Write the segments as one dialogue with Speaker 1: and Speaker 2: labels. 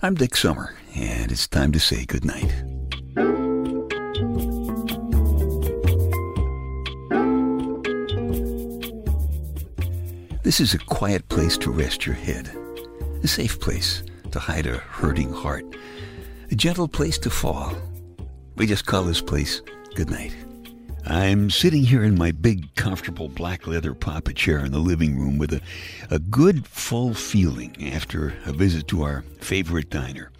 Speaker 1: I'm Dick Summer, and it's time to say goodnight. This is a quiet place to rest your head, a safe place to hide a hurting heart, a gentle place to fall. We just call this place goodnight. I'm sitting here in my big, comfortable black leather papa chair in the living room with a, a good, full feeling after a visit to our favorite diner.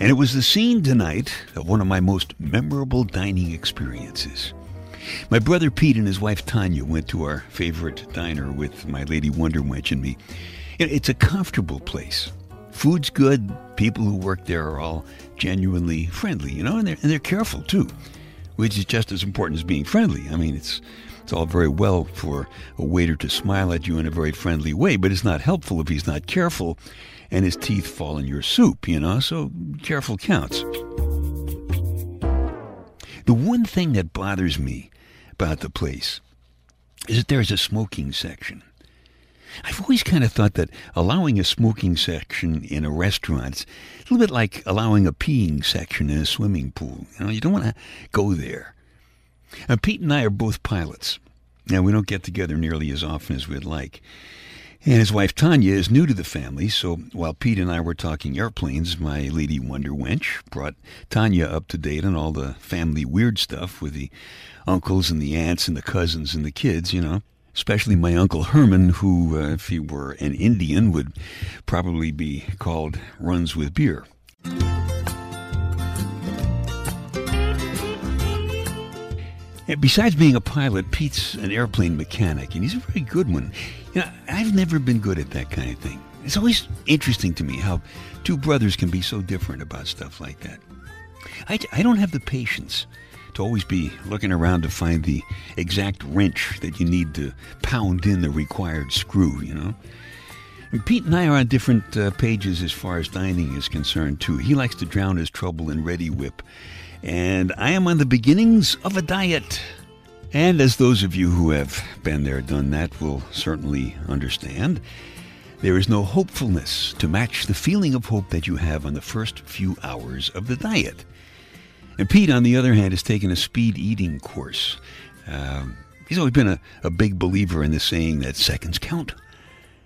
Speaker 1: And it was the scene tonight of one of my most memorable dining experiences. My brother Pete and his wife Tanya went to our favorite diner with my lady Wonder Wench and me. It's a comfortable place. Food's good. People who work there are all genuinely friendly, you know, and they're, and they're careful too, which is just as important as being friendly. I mean, it's it's all very well for a waiter to smile at you in a very friendly way, but it's not helpful if he's not careful and his teeth fall in your soup, you know, so careful counts. The one thing that bothers me about the place is that there's a smoking section. I've always kind of thought that allowing a smoking section in a restaurant is a little bit like allowing a peeing section in a swimming pool. You know, you don't want to go there. Now, Pete and I are both pilots. Now, we don't get together nearly as often as we'd like. And his wife Tanya is new to the family, so while Pete and I were talking airplanes, my lady Wonder Wench brought Tanya up to date on all the family weird stuff with the uncles and the aunts and the cousins and the kids, you know. Especially my Uncle Herman, who, uh, if he were an Indian, would probably be called Runs with Beer. And besides being a pilot, Pete's an airplane mechanic, and he's a very good one. You know, I've never been good at that kind of thing. It's always interesting to me how two brothers can be so different about stuff like that. I, I don't have the patience to always be looking around to find the exact wrench that you need to pound in the required screw, you know? And Pete and I are on different uh, pages as far as dining is concerned, too. He likes to drown his trouble in Reddi-wip, and I am on the beginnings of a diet. And as those of you who have been there, done that, will certainly understand, there is no hopefulness to match the feeling of hope that you have on the first few hours of the diet. And Pete, on the other hand, has taken a speed eating course. Um, he's always been a, a big believer in the saying that seconds count.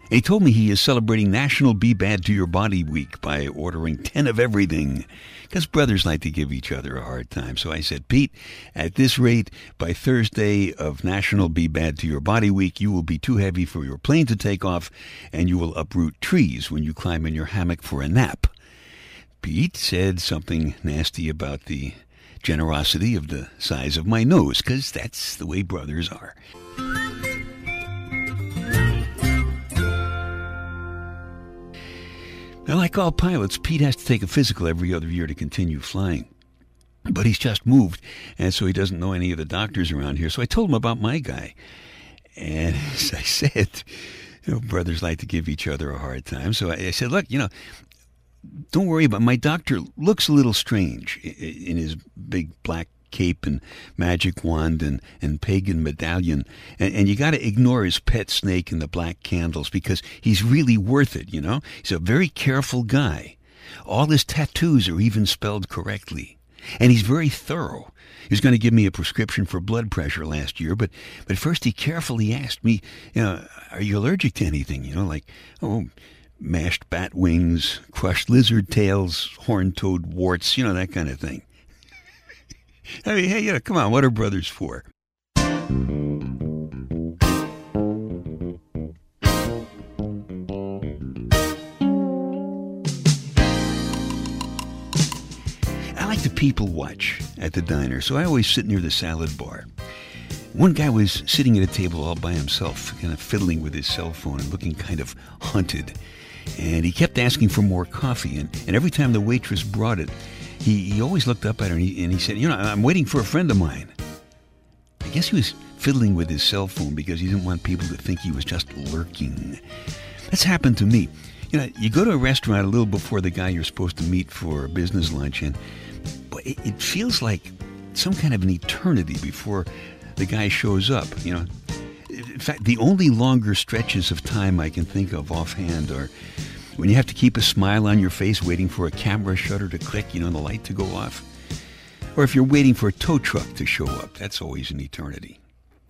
Speaker 1: And he told me he is celebrating National Be Bad to Your Body Week by ordering 10 of everything, because brothers like to give each other a hard time. So I said, Pete, at this rate, by Thursday of National Be Bad to Your Body Week, you will be too heavy for your plane to take off, and you will uproot trees when you climb in your hammock for a nap. Pete said something nasty about the generosity of the size of my nose, because that's the way brothers are. Now, like all pilots, Pete has to take a physical every other year to continue flying. But he's just moved, and so he doesn't know any of the doctors around here. So I told him about my guy. And as I said, you know, brothers like to give each other a hard time. So I, I said, look, you know, don't worry about my doctor looks a little strange in his big black cape and magic wand and, and pagan medallion. And, and you got to ignore his pet snake and the black candles because he's really worth it, you know? He's a very careful guy. All his tattoos are even spelled correctly. And he's very thorough. He was going to give me a prescription for blood pressure last year, but, but first he carefully asked me, you know, are you allergic to anything? You know, like, oh, mashed bat wings, crushed lizard tails, horn-toed warts, you know, that kind of thing. I mean, hey, yeah, come on, what are brothers for? I like to people watch at the diner, so I always sit near the salad bar. One guy was sitting at a table all by himself, kind of fiddling with his cell phone and looking kind of hunted. And he kept asking for more coffee, and, and every time the waitress brought it, he, he always looked up at her and he, and he said, You know, I'm waiting for a friend of mine. I guess he was fiddling with his cell phone because he didn't want people to think he was just lurking. That's happened to me. You know, you go to a restaurant a little before the guy you're supposed to meet for a business lunch, and boy, it, it feels like some kind of an eternity before the guy shows up. You know, fact, the only longer stretches of time I can think of offhand are When you have to keep a smile on your face waiting for a camera shutter to click, you know, the light to go off. Or if you're waiting for a tow truck to show up, that's always an eternity.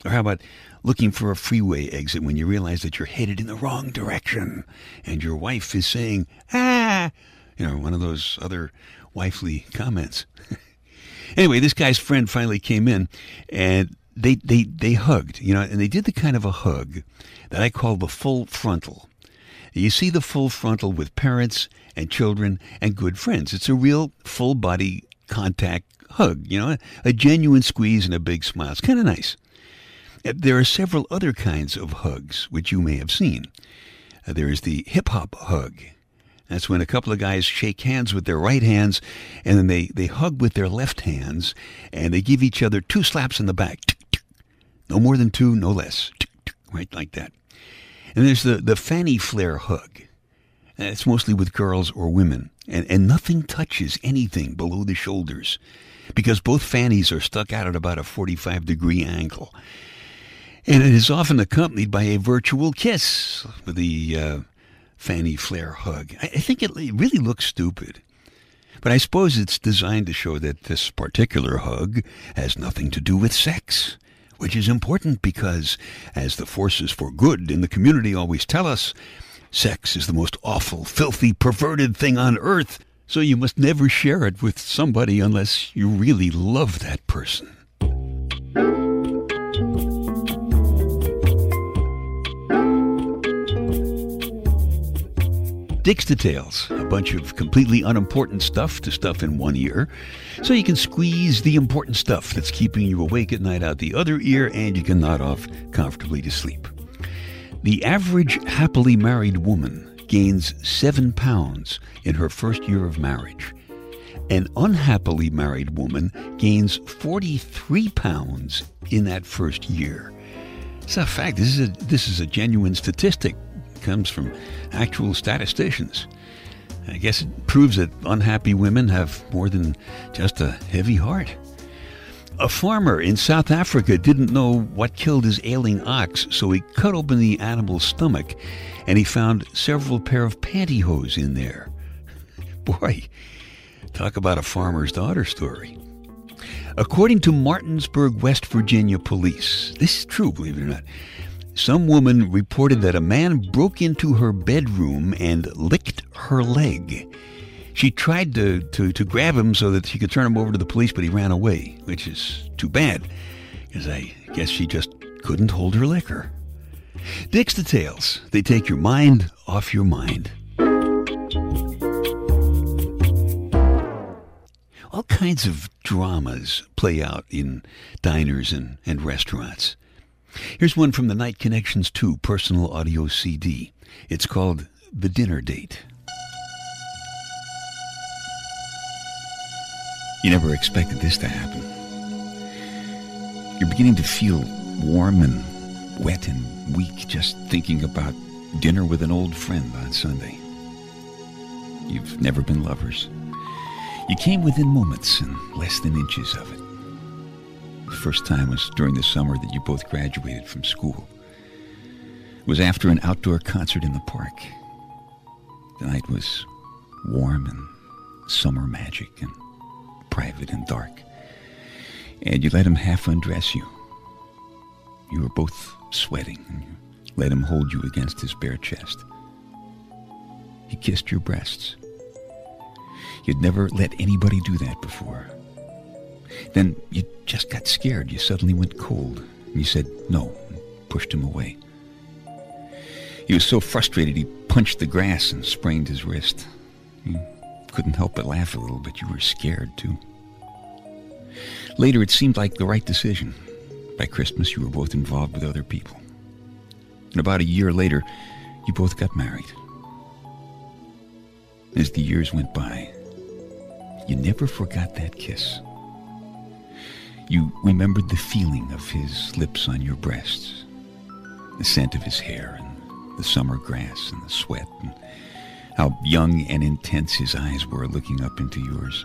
Speaker 1: Or how about looking for a freeway exit when you realize that you're headed in the wrong direction and your wife is saying, ah, you know, one of those other wifely comments. anyway, this guy's friend finally came in and they, they, they hugged, you know, and they did the kind of a hug that I call the full frontal. You see the full frontal with parents and children and good friends. It's a real full body contact hug, you know, a genuine squeeze and a big smile. It's kind of nice. Uh, there are several other kinds of hugs which you may have seen. Uh, there is the hip hop hug. That's when a couple of guys shake hands with their right hands and then they, they hug with their left hands and they give each other two slaps in the back. No more than two, no less. Right like that. And there's the, the fanny flare hug. It's mostly with girls or women. And, and nothing touches anything below the shoulders because both fannies are stuck out at about a 45 degree angle. And it is often accompanied by a virtual kiss, with the uh, fanny flare hug. I, I think it really looks stupid. But I suppose it's designed to show that this particular hug has nothing to do with sex which is important because, as the forces for good in the community always tell us, sex is the most awful, filthy, perverted thing on earth, so you must never share it with somebody unless you really love that person. Dick's Details, a bunch of completely unimportant stuff to stuff in one ear, so you can squeeze the important stuff that's keeping you awake at night out the other ear and you can nod off comfortably to sleep. The average happily married woman gains seven pounds in her first year of marriage. An unhappily married woman gains 43 pounds in that first year. It's a fact. This is a, this is a genuine statistic comes from actual statisticians. I guess it proves that unhappy women have more than just a heavy heart. A farmer in South Africa didn't know what killed his ailing ox, so he cut open the animal's stomach and he found several pair of pantyhose in there. Boy, talk about a farmer's daughter story. According to Martinsburg, West Virginia police, this is true, believe it or not, some woman reported that a man broke into her bedroom and licked her leg. She tried to, to, to grab him so that she could turn him over to the police, but he ran away, which is too bad, because I guess she just couldn't hold her liquor. Dick's Details. They take your mind off your mind. All kinds of dramas play out in diners and, and restaurants. Here's one from the Night Connections 2 personal audio CD. It's called The Dinner Date. You never expected this to happen. You're beginning to feel warm and wet and weak just thinking about dinner with an old friend on Sunday. You've never been lovers. You came within moments and less than inches of it. First time was during the summer that you both graduated from school. It was after an outdoor concert in the park. The night was warm and summer magic and private and dark. And you let him half undress you. You were both sweating, and you let him hold you against his bare chest. He kissed your breasts. You'd never let anybody do that before. Then you just got scared. You suddenly went cold. And you said no and pushed him away. He was so frustrated he punched the grass and sprained his wrist. You couldn't help but laugh a little, but you were scared too. Later, it seemed like the right decision. By Christmas, you were both involved with other people. And about a year later, you both got married. As the years went by, you never forgot that kiss. You remembered the feeling of his lips on your breasts, the scent of his hair, and the summer grass, and the sweat, and how young and intense his eyes were looking up into yours.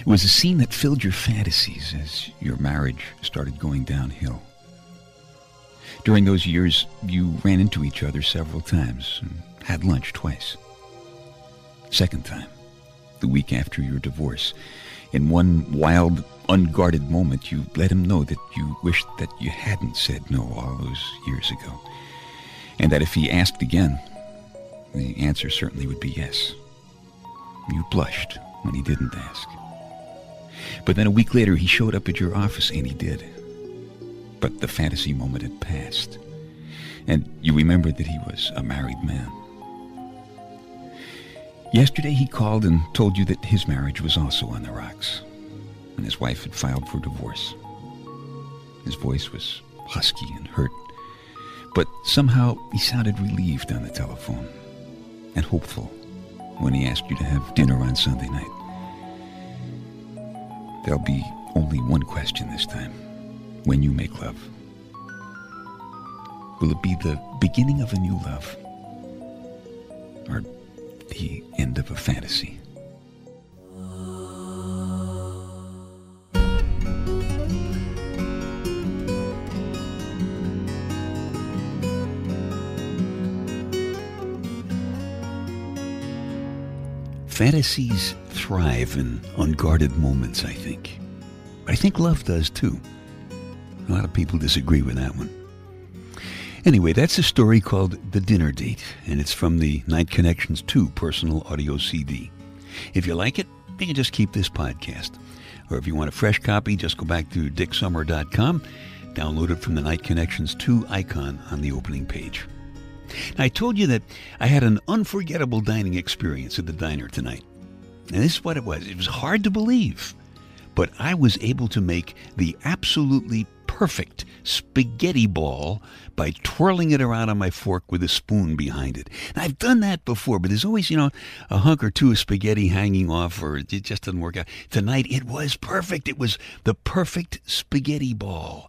Speaker 1: It was a scene that filled your fantasies as your marriage started going downhill. During those years, you ran into each other several times and had lunch twice. Second time, the week after your divorce. In one wild, unguarded moment, you let him know that you wished that you hadn't said no all those years ago. And that if he asked again, the answer certainly would be yes. You blushed when he didn't ask. But then a week later, he showed up at your office, and he did. But the fantasy moment had passed, and you remembered that he was a married man. Yesterday, he called and told you that his marriage was also on the rocks, and his wife had filed for divorce. His voice was husky and hurt, but somehow he sounded relieved on the telephone and hopeful when he asked you to have dinner on Sunday night. There'll be only one question this time when you make love. Will it be the beginning of a new love? Or the end of a fantasy? Fantasies thrive in unguarded moments, I think. I think love does too. A lot of people disagree with that one. Anyway, that's a story called The Dinner Date, and it's from the Night Connections 2 personal audio CD. If you like it, you can just keep this podcast. Or if you want a fresh copy, just go back to dicksummer.com, download it from the Night Connections 2 icon on the opening page. Now, I told you that I had an unforgettable dining experience at the diner tonight. And this is what it was. It was hard to believe, but I was able to make the absolutely perfect spaghetti ball by twirling it around on my fork with a spoon behind it. Now, I've done that before, but there's always, you know, a hunk or two of spaghetti hanging off or it just doesn't work out. Tonight, it was perfect. It was the perfect spaghetti ball.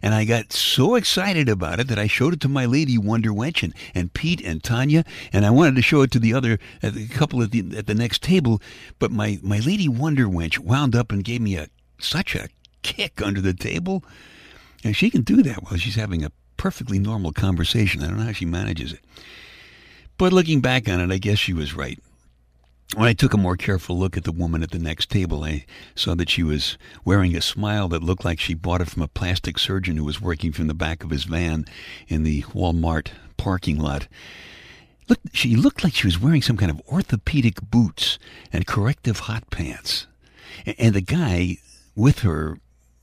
Speaker 1: And I got so excited about it that I showed it to my lady Wonder Wench and, and Pete and Tanya, and I wanted to show it to the other uh, couple at the at the next table. But my, my lady Wonder Wench wound up and gave me a such a kick under the table. And she can do that while she's having a perfectly normal conversation. I don't know how she manages it. But looking back on it, I guess she was right. When I took a more careful look at the woman at the next table, I saw that she was wearing a smile that looked like she bought it from a plastic surgeon who was working from the back of his van in the Walmart parking lot. Look, she looked like she was wearing some kind of orthopedic boots and corrective hot pants. And the guy with her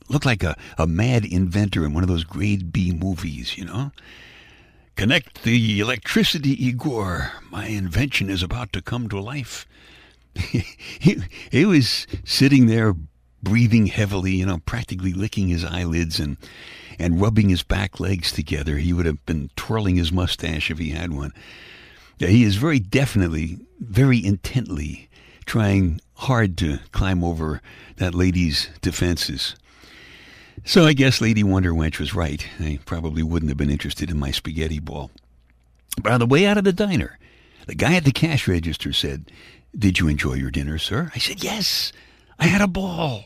Speaker 1: looked like a, a mad inventor in one of those grade B movies, you know? Connect the electricity, Igor. My invention is about to come to life. he, he was sitting there breathing heavily, you know, practically licking his eyelids and and rubbing his back legs together. He would have been twirling his mustache if he had one. He is very definitely, very intently trying hard to climb over that lady's defenses. So I guess Lady Wonder Wench was right. I probably wouldn't have been interested in my spaghetti ball. But on the way out of the diner, the guy at the cash register said, Did you enjoy your dinner, sir? I said, Yes, I had a ball.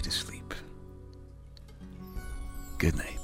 Speaker 1: to sleep. Good night.